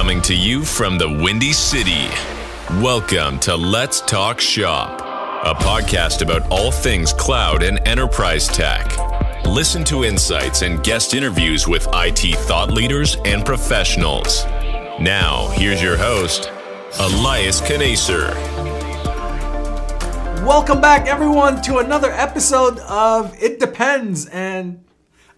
Coming to you from the Windy City. Welcome to Let's Talk Shop, a podcast about all things cloud and enterprise tech. Listen to insights and guest interviews with IT thought leaders and professionals. Now, here's your host, Elias Khnaser. Welcome back, everyone, to another episode of It Depends. And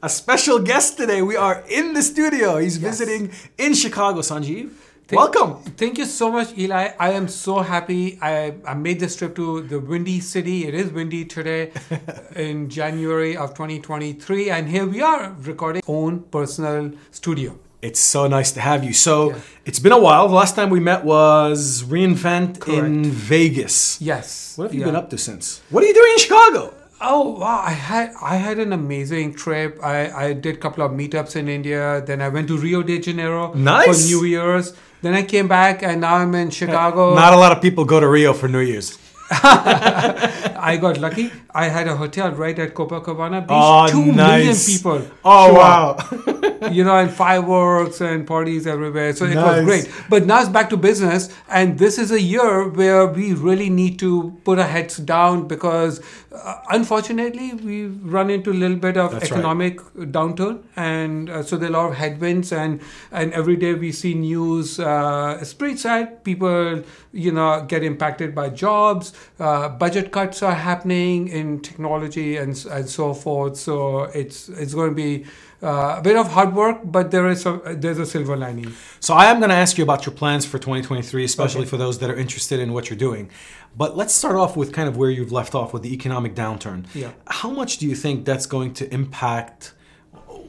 a special guest today. We are in the studio. He's Yes. visiting in Chicago, Sanjeev. Thank- Welcome. Thank you so much, Eli. I am so happy. I, I made this trip to the windy city. It is windy today in January of 2023. And here we are recording own personal studio. It's so nice to have you. So Yeah. it's been a while. The last time we met was reInvent in Vegas. Yes. What have you Yeah. been up to since? What are you doing in Chicago? Oh wow! I had I had an amazing trip. I, I did a couple of meetups in India. Then I went to Rio de Janeiro Nice. for New Year's. Then I came back, and now I'm in Chicago. Not a lot of people go to Rio for New Year's. I got lucky. I had a hotel right at Copacabana Beach. Oh, Two million nice. people. Oh, wow. you know, and fireworks and parties everywhere. So it Nice. was great. But now it's back to business, and this is a year where we really need to put our heads down because, uh, unfortunately, we run into a little bit of That's right. economic downturn, and uh, so there are a lot of headwinds, and and every day we see news. Uh, pretty sad. People, you know, get impacted by jobs. Uh, budget cuts are happening in technology and and so forth. So it's it's going to be uh, a bit of hard work, but there is a there's a silver lining. So I am going to ask you about your plans for 2023, especially Okay. for those that are interested in what you're doing. But let's start off with kind of where you've left off with the economic downturn. Yeah. How much do you think that's going to impact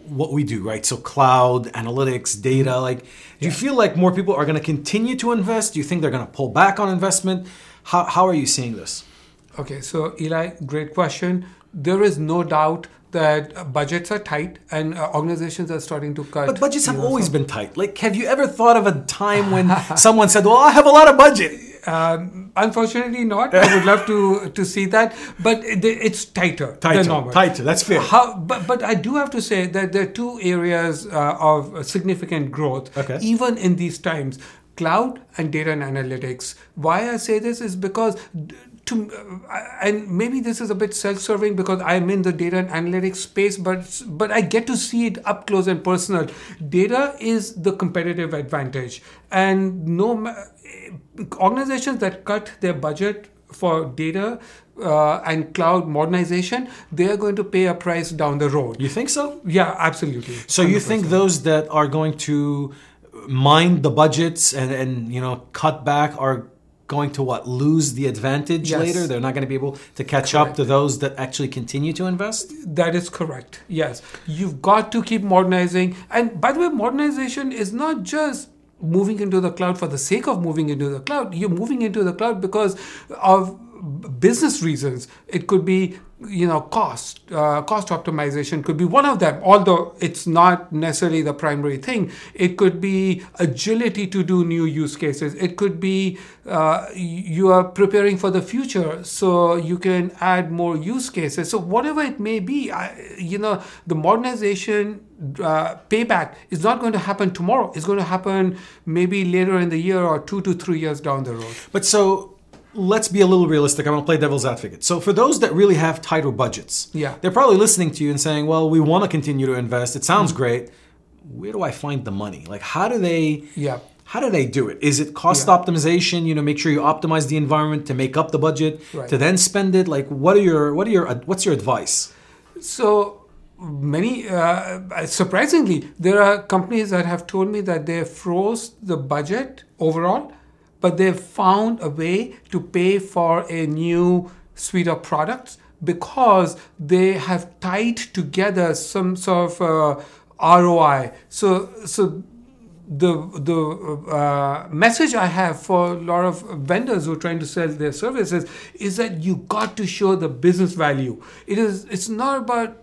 what we do, right? So cloud, analytics, data, like do you feel like more people are going to continue to invest? Do you think they're going to pull back on investment? How how are you seeing this? Okay, so Eli, great question. There is no doubt that budgets are tight and uh, organizations are starting to cut. But budgets have always been tight. Like have you ever thought of a time when someone said, "Well, I have a lot of budget." Um, unfortunately, not. I would love to to see that, but it, it's tighter Tighter, than normal. tighter, that's fair. How, but but I do have to say that there are two areas uh, of significant growth, Okay. even in these times: cloud and data and analytics. Why I say this is because. d- To, uh, and maybe this is a bit self-serving because I'm in the data and analytics space, but but I get to see it up close and personal. Data is the competitive advantage, and no organizations that cut their budget for data uh, and cloud modernization, they are going to pay a price down the road. You think so? Yeah, absolutely. So you think those that are going to mind the budgets and, and you know cut back are going to what lose the advantage Yes. later? They're not going to be able to catch up to those that actually continue to invest. That is correct. Yes. You've got to keep modernizing. And by the way, modernization is not just moving into the cloud for the sake of moving into the cloud. You're moving into the cloud because of business reasons. It could be you know cost uh, cost optimization could be one of them although it's not necessarily the primary thing. It could be agility to do new use cases. It could be uh, you are preparing for the future so you can add more use cases. So whatever it may be I, you know the modernization uh, payback is not going to happen tomorrow. It's going to happen maybe later in the year or two to three years down the road. But so let's be a little realistic. I'm going to play devil's advocate. So for those that really have tighter budgets, Yeah. they're probably listening to you and saying, "Well, we want to continue to invest. It sounds Mm. great. Where do I find the money? Like, how do they?" Yeah. How do they do it? Is it cost Yeah. optimization? You know, make sure you optimize the environment to make up the budget Right. to then spend it. Like, what are your what are your what's your advice? So many, uh, surprisingly, there are companies that have told me that they froze the budget overall, but they've found a way to pay for a new suite of products because they have tied together some sort of uh, ROI. So, so the the uh, message I have for a lot of vendors who are trying to sell their services is that you got to show the business value. It is it's not about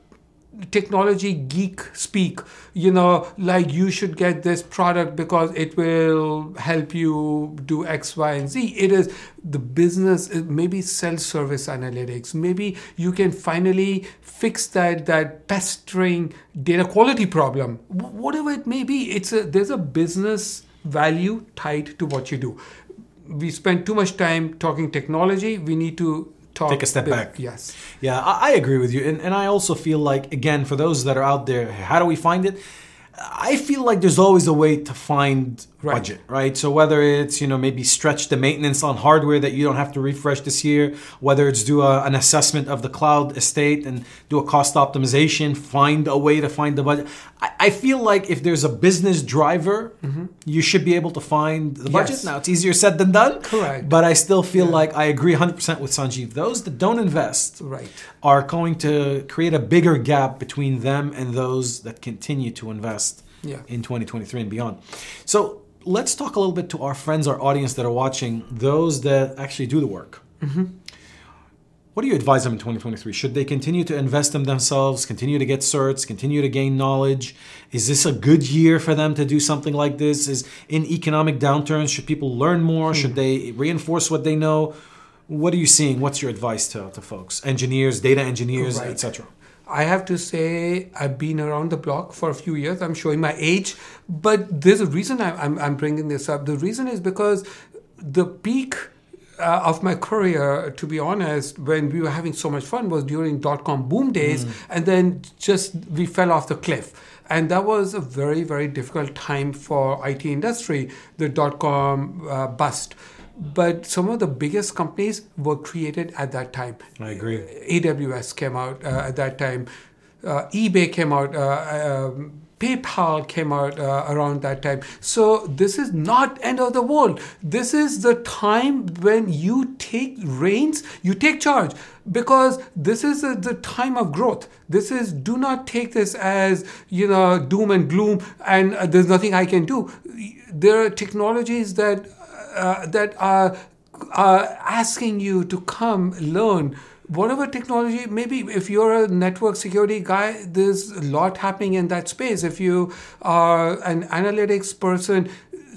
technology geek speak you know like you should get this product because it will help you do x y and z it is the business maybe self-service analytics maybe you can finally fix that that pestering data quality problem whatever it may be it's a there's a business value tied to what you do. We spend too much time talking technology. We need to talk Take a step back. Yes. Yeah, I, I agree with you. And, and I also feel like, again, for those that are out there, how do we find it? I feel like there's always a way to find Right. budget, right? So whether it's, you know, maybe stretch the maintenance on hardware that you don't have to refresh this year, whether it's do a, an assessment of the cloud estate and do a cost optimization, find a way to find the budget. I, I feel like if there's a business driver, you should be able to find the budget. Mm-hmm. Yes. Now, it's easier said than done. Correct. But I still feel like I agree 100% with Sanjeev. Those that don't invest Right. are going to create a bigger gap between them and those that continue to invest Yeah. in 2023 and beyond. So let's talk a little bit to our friends, our audience that are watching, those that actually do the work. Mm-hmm. What do you advise them in 2023? Should they continue to invest in themselves, continue to get certs, continue to gain knowledge? Is this a good year for them to do something like this? Is in economic downturns, should people learn more? Should hmm. they reinforce what they know? What are you seeing? What's your advice to, to folks? Engineers, data engineers, Right. etc. I have to say I've been around the block for a few years. I'm showing my age, but there's a reason I'm, I'm, I'm bringing this up. The reason is because the peak uh, of my career, to be honest, when we were having so much fun, was during dot com boom days, and then just we fell off the cliff. And that was a very, very difficult time for IT industry, the dot com uh, bust. But some of the biggest companies were created at that time. I agree. AWS came out uh, at that time. Uh, eBay came out. Uh, um, PayPal came out uh, around that time. So this is not end of the world. This is the time when you take reins, you take charge, because this is the, the time of growth. This is do not take this as you know doom and gloom and uh, there's nothing I can do. There are technologies that uh, that are are asking you to come learn whatever technology maybe if you're a network security guy there's a lot happening in that space if you are an analytics person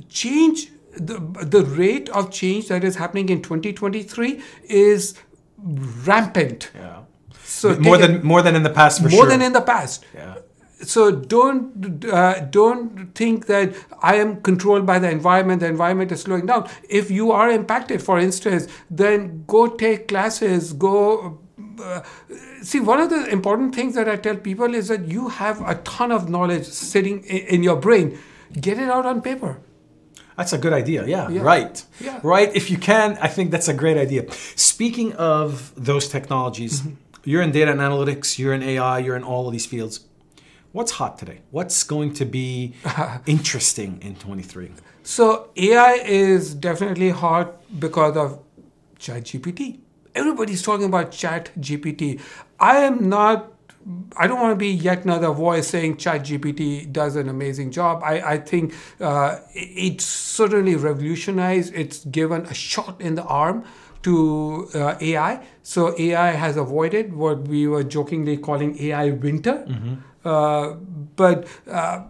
change the, the rate of change that is happening in 2023 is rampant Yeah. so more it- than more than in the past for more sure. than in the past yeah. So don't uh, don't think that I am controlled by the environment. The environment is slowing down. If you are impacted, for instance, then go take classes. Go. Uh, see, one of the important things that I tell people is that you have a ton of knowledge sitting in, in your brain. Get it out on paper. That's a good idea. Yeah, Yeah. right. Yeah. Right. If you can, I think that's a great idea. Speaking of those technologies, Mm-hmm. you're in data and analytics, you're in AI, you're in all of these fields. What's hot today? What's going to be interesting in 23? So AI is definitely hot because of ChatGPT. Everybody's talking about ChatGPT. I am not. I don't want to be yet another voice saying ChatGPT does an amazing job. I, I think uh, it's certainly revolutionized. It's given a shot in the arm to uh, AI. So AI has avoided what we were jokingly calling AI winter. Uh, but uh,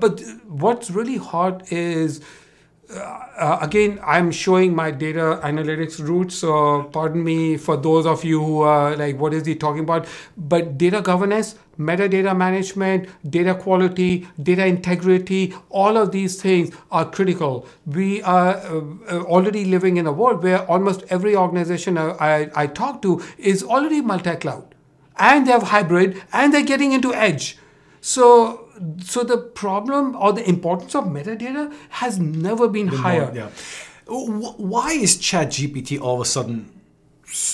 but what's really hot is uh, again, I'm showing my data analytics roots. So, pardon me for those of you who are like, what is he talking about? But data governance, metadata management, data quality, data integrity, all of these things are critical. We are uh, uh, already living in a world where almost every organization I, I, I talk to is already multi cloud and they have hybrid and they're getting into edge. So, so the problem or the importance of metadata has never been higher. Yeah. Why is ChatGPT all of a sudden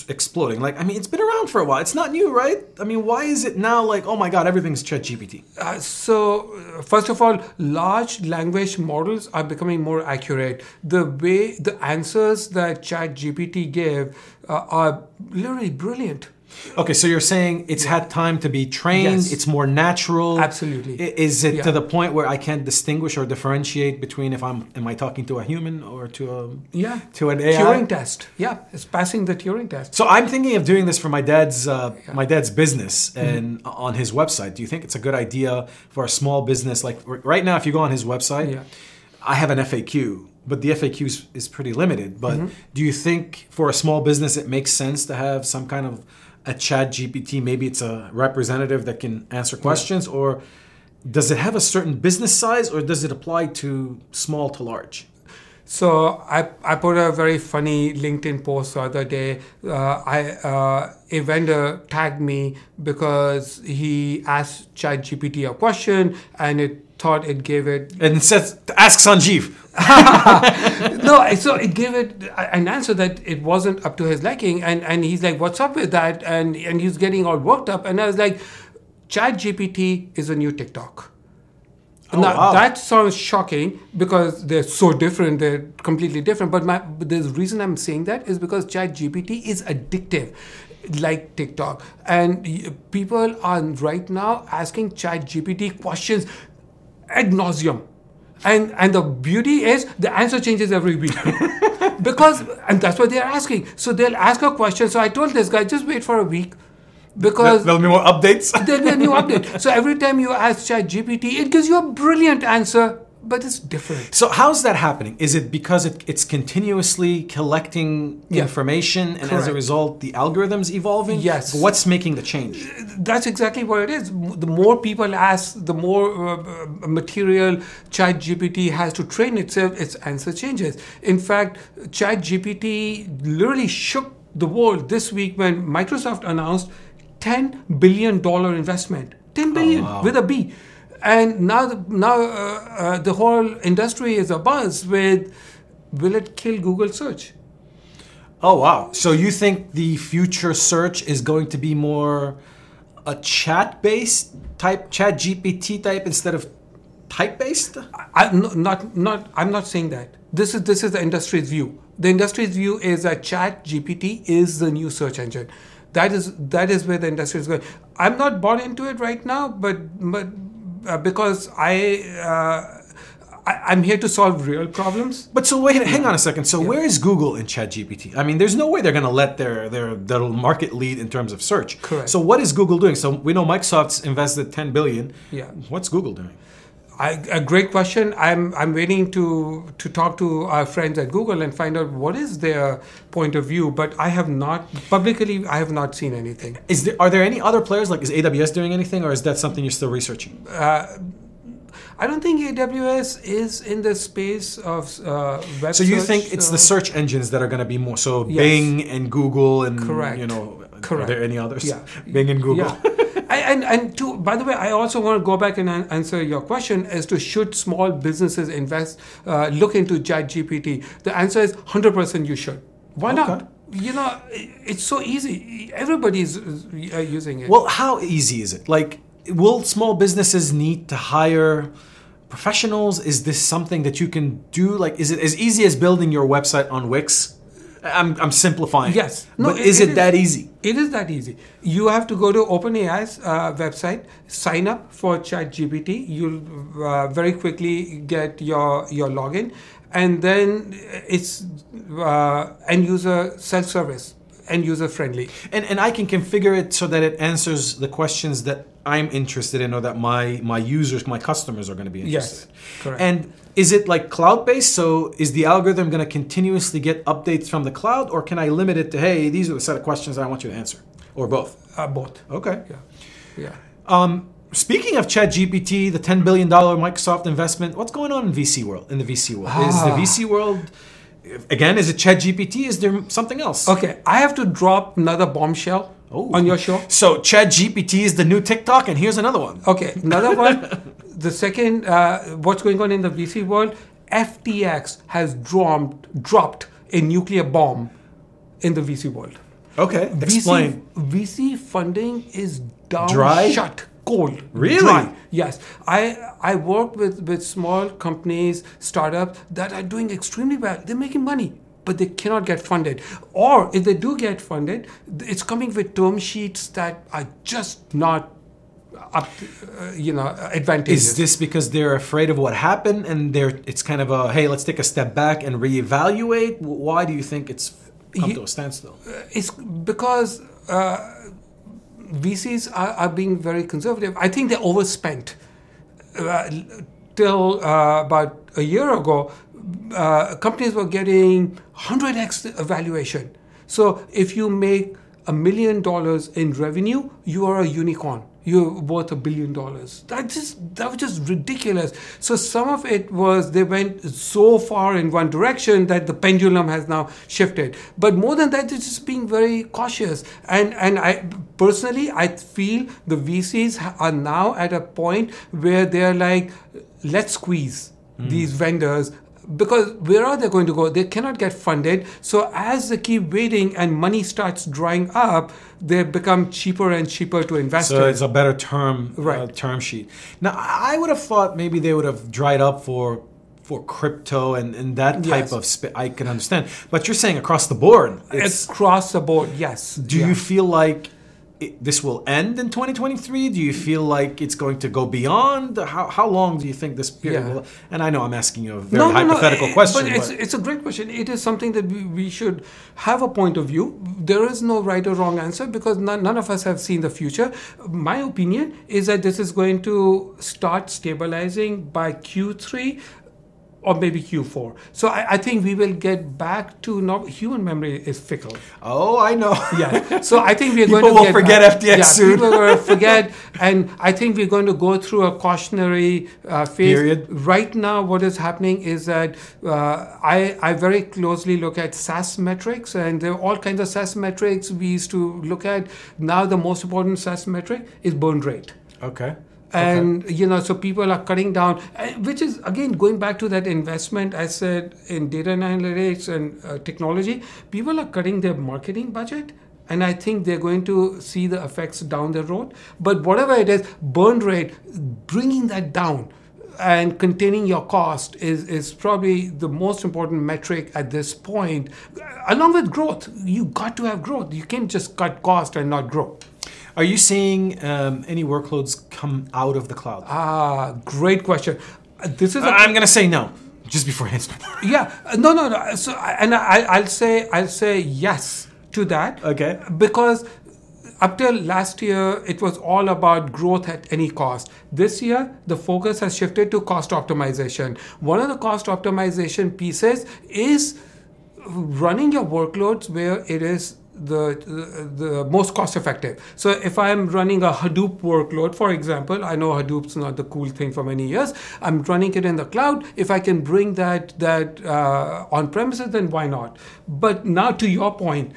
exploding? Like, I mean, it's been around for a while. It's not new, right? I mean, why is it now like, oh my God, everything's ChatGPT? Uh, so, uh, first of all, large language models are becoming more accurate. The way the answers that ChatGPT give uh, are literally brilliant. Okay, so you're saying it's had time to be trained. Yes. It's more natural. Absolutely. Is it Yeah. to the point where I can't distinguish or differentiate between if I'm am I talking to a human or to a Yeah. to an AI? Turing test. Yeah, it's passing the Turing test. So I'm thinking of doing this for my dad's uh, my dad's business Mm-hmm. and on his website. Do you think it's a good idea for a small business like right now? If you go on his website, Yeah. I have an FAQ, but the FAQ is, is pretty limited. But Mm-hmm. do you think for a small business it makes sense to have some kind of a chat GPT? Maybe it's a representative that can answer questions, or does it have a certain business size or does it apply to small to large? So I, I put a very funny LinkedIn post the other day. Uh, I uh, a vendor tagged me because he asked ChatGPT a question and it thought it gave it And it says, ask Sanjeev. no, so it gave it an answer that it wasn't up to his liking, and and he's like, "What's up with that?" And and he's getting all worked up, and I was like, "Chat GPT is a new TikTok. Oh, now wow. that sounds shocking because they're so different, they're completely different. But my the reason I'm saying that is because Chat GPT is addictive, like TikTok, and people are right now asking ChatGPT questions ad nauseum. And and the beauty is the answer changes every week. because and that's what they're asking. So they'll ask a question. So I told this guy, just wait for a week. Because There'll be more updates. there'll be a new update. So every time you ask ChatGPT, it gives you a brilliant answer, but it's different. So how's that happening? Is it because it, it's continuously collecting Yeah. information, and as a result, the algorithm's evolving? Yes. What's making the change? That's exactly what it is. The more people ask, the more uh, uh, material ChatGPT has to train itself, its answer changes. In fact, ChatGPT literally shook the world this week when Microsoft announced $10 billion investment. 10 billion wow. with a B. And now, the, now uh, uh, the whole industry is abuzz with will it kill Google search? Oh wow! So you think the future search is going to be more a chat-based type, Chat GPT type instead of type-based? I, no, not not I'm not saying that. This is this is the industry's view. The industry's view is that Chat GPT is the new search engine. That is that is where the industry is going. I'm not bought into it right now, but but because I. Uh, I, I'm here to solve real problems. But so wait, hang on a second. So where is Google in ChatGPT? I mean, there's no way they're going to let their their their market lead in terms of search. Correct. So what is Google doing? So we know Microsoft's invested 10 billion. Yeah. What's Google doing? I, a great question. I'm I'm waiting to to talk to our friends at Google and find out what is their point of view. But I have not publicly. I have not seen anything. Is there are there any other players like is AWS doing anything or is that something you're still researching? I don't think AWS is in the space of uh, web So you search, think it's so- the search engines that are going to be more so Yes. Bing and Google and Correct. you know are there any others? Yeah. Bing and Google. Yeah. And and to, by the way, I also want to go back and answer your question as to should small businesses invest, uh, look into ChatGPT. The answer is 100% you should. Why Okay. not? You know, it's so easy. Everybody's using it. Well, how easy is it? Like, will small businesses need to hire professionals? Is this something that you can do? Like, is it as easy as building your website on Wix? I'm, I'm simplifying. Yes. No, but it- is it, it is. that easy? It is that easy. You have to go to OpenAI's uh, website, sign up for ChatGPT. You'll uh, very quickly get your your login, and then it's uh, end user self service, end user friendly. And, and I can configure it so that it answers the questions that I'm interested in or that my, my users, my customers are going to be interested Yes, in. correct. And is it like cloud based? So is the algorithm going to continuously get updates from the cloud or can I limit it to, hey, these are the set of questions I want you to answer? Or both? Uh, both. Okay. Yeah. Yeah. Um, speaking of ChatGPT, the $10 billion Microsoft investment, what's going on in VC world? In the VC world, is the Ah. VC world again? Is it ChatGPT? Is there something else? Okay, I have to drop another bombshell Oh. on your show. So Chat GPT is the new TikTok, and here's another one. Okay, another one. the second, uh, what's going on in the VC world? FTX has dropped dropped a nuclear bomb in the VC world. Okay, explain. VC, VC funding is down, Dry? shut, cold, Really? dry. Yes, I I work with with small companies, startups that are doing extremely well. They're making money, but they cannot get funded. Or if they do get funded, it's coming with term sheets that are just not up, uh, you know, advantageous. Is this because they're afraid of what happened, and they're it's kind of a hey, let's take a step back and reevaluate? Why do you think it's come Ye- to a standstill? it's because uh, VCs are, are being very conservative. I think they overspent. Uh, till uh, about a year ago, uh, companies were getting 100x valuation. So if you make a million dollars in revenue, you are a unicorn. you're worth a billion dollars. That just that was just ridiculous. So some of it was they went so far in one direction that the pendulum has now shifted. But more than that, it's just being very cautious. And and I personally I feel the VCs are now at a point where they're like, let's squeeze these vendors because where are they going to go? They cannot get funded. So as they keep waiting and money starts drying up, they become cheaper and cheaper to invest So in. it's a better term uh, term sheet. Now I I would have thought maybe they would have dried up for for crypto and, and that type Yes. of sp- I can understand. But you're saying across the board. It's, Across the board, yes. do Yeah. you feel like it, this will end in 2023? Do you feel like it's going to go beyond? How, how long do you think this period Yeah. will? And I know I'm asking you a very hypothetical eh, question. But it's, it's a great question. It is something that we, we should have a point of view. There is no right or wrong answer because none, none of us have seen the future. My opinion is that this is going to start stabilizing by Q3 or maybe Q4. So I, I think we will get back to not human memory is fickle. oh, I know. Yeah. So I think we're People going to will get forget back- FTX yeah, soon. People will forget, and I think we're going to go through a cautionary uh, phase. Period. Right now, what is happening is that uh, I I very closely look at SaaS metrics, and there are all kinds of SaaS metrics we used to look at. Now, the most important SaaS metric is burn rate Okay. And you know so people are cutting down. Uh, which is again going back to that investment i said in data analytics and uh, technology people are cutting their marketing budget and i think they're going to see the effects down the road. But whatever it is burn rate bringing that down and containing your cost is, is probably the most important metric at this point. Along with growth you got to have growth. You can't just cut cost and not grow Are you seeing um, any workloads come out of the cloud? ah great question this is a I'm going to say no just before answering. Yeah, no, no, no. So, and I, I'll say, I'll say yes to that. Okay. Because up till last year, it was all about growth at any cost. This year, the focus has shifted to cost optimization. One of the cost optimization pieces is running your workloads where it is the, the most cost effective. So if I'm running a Hadoop workload, for example, I know Hadoop's not the cool thing for many years. I'm running it in the cloud. If I can bring that that uh, on premises, then why not? But now to your point.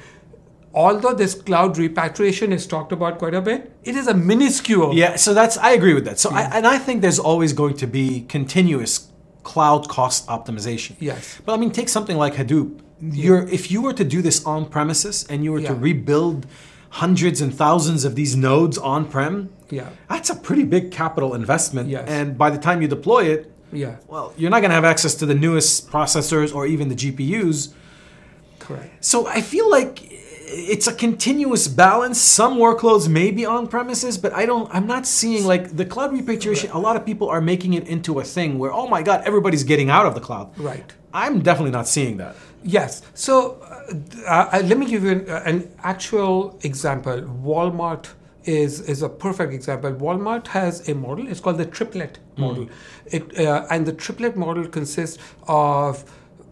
Although this cloud repatriation is talked about quite a bit, it is a minuscule. Yeah, so that's I agree with that. So I, and I think there's always going to be continuous cloud cost optimization. Yes. But I mean, take something like Hadoop. You're if you were to do this on premises and you were to rebuild hundreds and thousands of these nodes on prem, Yeah. that's a pretty big capital investment. Yes. And by the time you deploy it, Yeah. well, you're not going to have access to the newest processors or even the GPUs. Correct. So I feel like it's a continuous balance. Some workloads may be on premises, but I don't. I'm not seeing like the cloud repatriation. A lot of people are making it into a thing where oh my god, everybody's getting out of the cloud. Right. I'm definitely not seeing that. Yes. So uh, uh, let me give you an, uh, an actual example. Walmart is is a perfect example. Walmart has a model. It's called the triplet model. It uh, and the triplet model consists of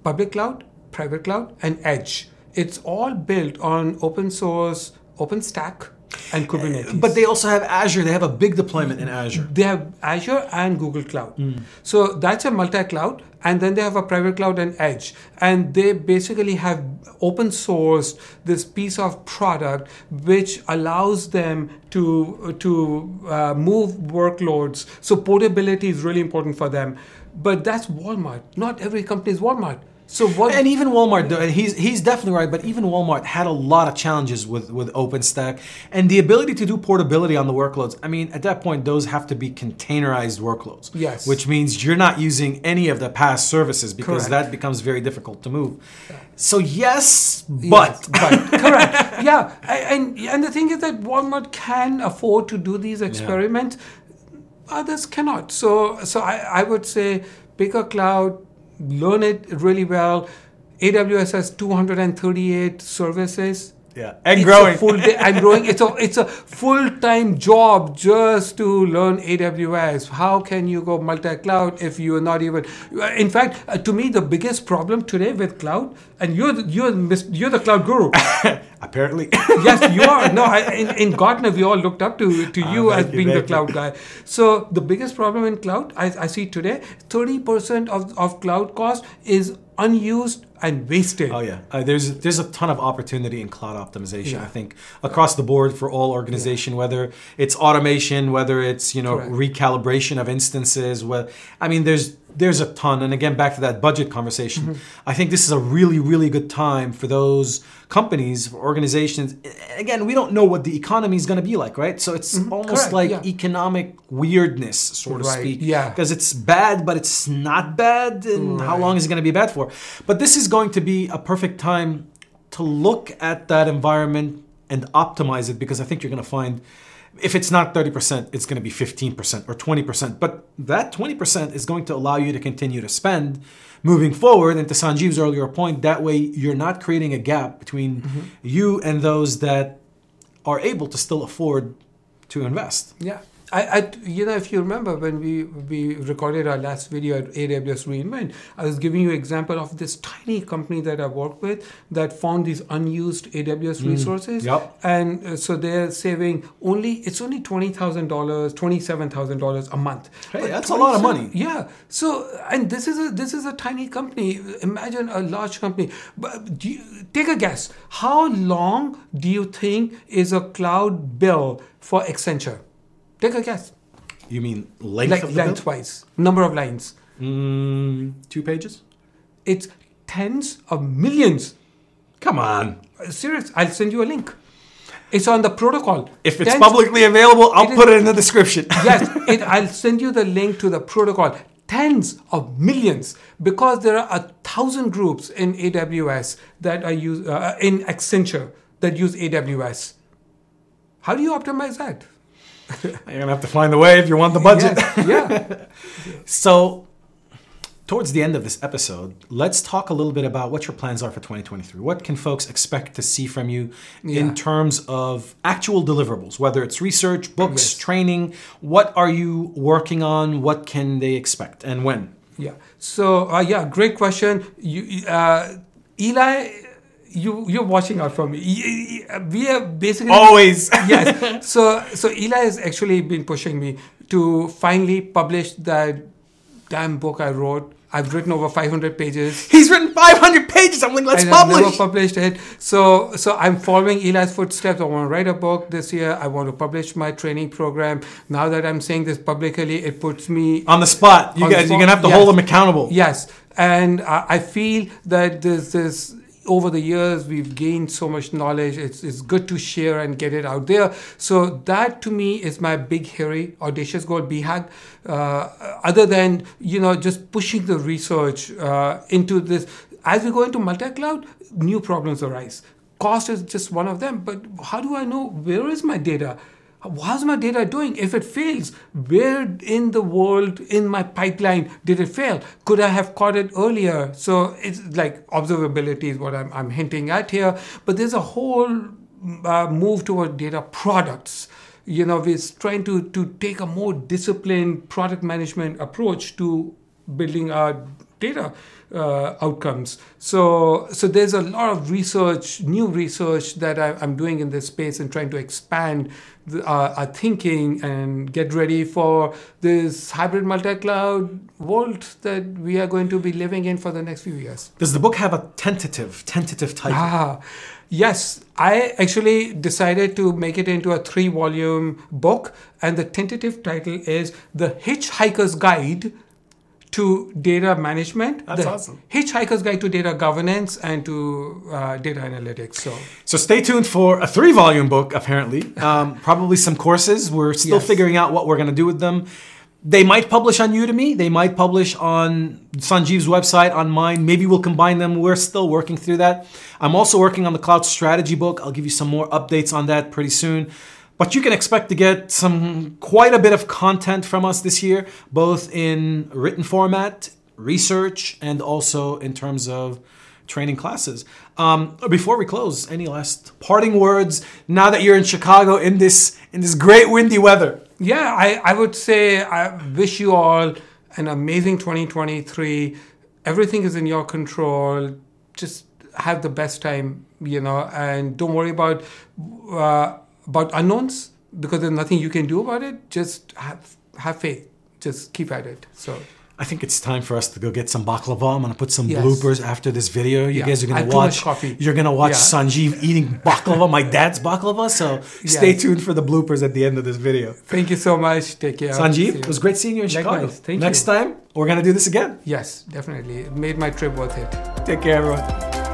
public cloud, private cloud, and edge. It's all built on open source, OpenStack, and Kubernetes. But they also have Azure. They have a big deployment in Azure. They have Azure and Google Cloud. So that's a multi cloud. And then they have a private cloud and edge. And they basically have open sourced this piece of product which allows them to, to uh, move workloads. So portability is really important for them. But that's Walmart. Not every company is Walmart. So what? And even Walmart, he's he's definitely right. But even Walmart had a lot of challenges with with OpenStack and the ability to do portability on the workloads. I mean, at that point, those have to be containerized workloads. Yes. Which means you're not using any of the PaaS services because Correct. that becomes very difficult to move. So yes, but Yes, but correct. Yeah, and and the thing is that Walmart can afford to do these experiments. Others cannot. So so I, I would say pick a cloud, learn it really well. AWS has 238 services. Yeah, and It's growing. full day and growing. It's a it's a full time job just to learn AWS. How can you go multi cloud if you are not even? In fact, uh, to me, the biggest problem today with cloud, and you're the, you're mis- you're the cloud guru. Apparently. yes, you are. No, I, in, in Gartner, we all looked up to, to you Ah, as you, being the you. cloud guy. So the biggest problem in cloud, I, I see today, 30% of, of cloud cost is unused and wasted. Oh yeah, uh, there's there's a ton of opportunity in cloud optimization. Yeah. I think across the board for all organization, whether it's automation, whether it's you know Correct. recalibration of instances. Well, I mean, there's there's a ton. And again, back to that budget conversation, Mm-hmm. I think this is a really really good time for those companies, for organizations. Again, we don't know what the economy is going to be like, right? So it's almost Mm-hmm. Correct, like yeah. economic weirdness, so to Right, speak. yeah. because it's bad, but it's not bad. And how long is it going to be bad for? But this is going to be a perfect time to look at that environment and optimize it because I think you're going to find if it's not 30%, it's going to be 15% or 20%. But that 20% is going to allow you to continue to spend moving forward. And to Sanjeev's earlier point, that way you're not creating a gap between mm-hmm. you and those that are able to still afford to invest. Yeah. I, I, you know, if you remember when we we recorded our last video at AWS reInvent, I was giving you example of this tiny company that I work with that found these unused AWS resources, Yep. and uh, so they're saving only it's only twenty thousand dollars, twenty seven thousand dollars a month. Hey, But that's a lot of money. Yeah. So, and this is a this is a tiny company. Imagine a large company. But you, take a guess. How long do you think is a cloud bill for Accenture? Take a guess. You mean length Like of the bill? number of lines. Mm, two pages? It's tens of millions. Come on. Uh, Serious. I'll send you a link. It's on the protocol. If it's Tens- publicly available, I'll It is- put it in the description. yes, it, I'll send you the link to the protocol. Tens of millions, because there are a thousand groups in AWS that are use uh, in Accenture that use AWS. How do you optimize that? You're gonna have to find the way if you want the budget. Yes, yeah, So, towards the end of this episode, let's talk a little bit about what your plans are for 2023. What can folks expect to see from you Yeah. in terms of actual deliverables, whether it's research, books, Yes. training? What are you working on? What can they expect and when? yeah. So uh, yeah, great question. You, uh, Eli, you you're watching out for me. We are basically Always. yes. So so Eli has actually been pushing me to finally publish that damn book I wrote. I've written over 500 pages. He's written 500 pages. I'm like, let's and I've never publish. published it. So so I'm following Eli's footsteps. I want to write a book this year. I want to publish my training program. Now that I'm saying this publicly, it puts me On the spot. You guys, you're gonna have to yes. hold them accountable. Yes, and uh, I feel that this this over the years we've gained so much knowledge. It's it's good to share and get it out there. So that to me is my big hairy audacious goal. BHAG. Uh, other than you know just pushing the research uh, into this as we go into multi-cloud, new problems arise. Cost is just one of them. But how do I know where is my data? How's my data doing? If it fails, where in the world in my pipeline did it fail? Could I have caught it earlier? So it's like observability is what I'm, I'm hinting at here. But there's a whole uh, move toward data products. You know, we're trying to, to take a more disciplined product management approach to building our data uh, outcomes. So, so there's a lot of research, new research that I, I'm doing in this space and trying to expand the, uh, our thinking and get ready for this hybrid multi-cloud world that we are going to be living in for the next few years. Does the book have a tentative, tentative title? Ah, yes. I actually decided to make it into a three volume book, and the tentative title is The Hitchhiker's Guide to Data Management. That's the awesome. Hitchhiker's Guide to Data Governance and to uh, Data Analytics. So, So stay tuned for a three volume book, apparently. Um, probably some courses. We're still Yes. figuring out what we're going to do with them. They might publish on Udemy. They might publish on Sanjeev's website, on mine. Maybe we'll combine them. We're still working through that. I'm also working on the cloud strategy book. I'll give you some more updates on that pretty soon. But you can expect to get some quite a bit of content from us this year, both in written format, research, and also in terms of training classes. Um, before we close, any last parting words now that you're in Chicago in this in this great windy weather? Yeah, I, I would say I wish you all an amazing 2023. Everything is in your control. Just have the best time, you know, and don't worry about uh, about unknowns because there's nothing you can do about it. Just have have faith. Just keep at it. So. I think it's time for us to go get some baklava. I'm gonna put some Yes. bloopers after this video. You Yeah. guys are gonna had too much watch. coffee. You're gonna watch Yeah. Sanjeev eating baklava, my dad's baklava. So stay Yes. tuned for the bloopers at the end of this video. Thank you so much. Take care. Sanjeev, it was great seeing you in Chicago. Likewise. Thank Next you. time, we're gonna do this again. Yes, definitely. It made my trip worth it. Take care, everyone.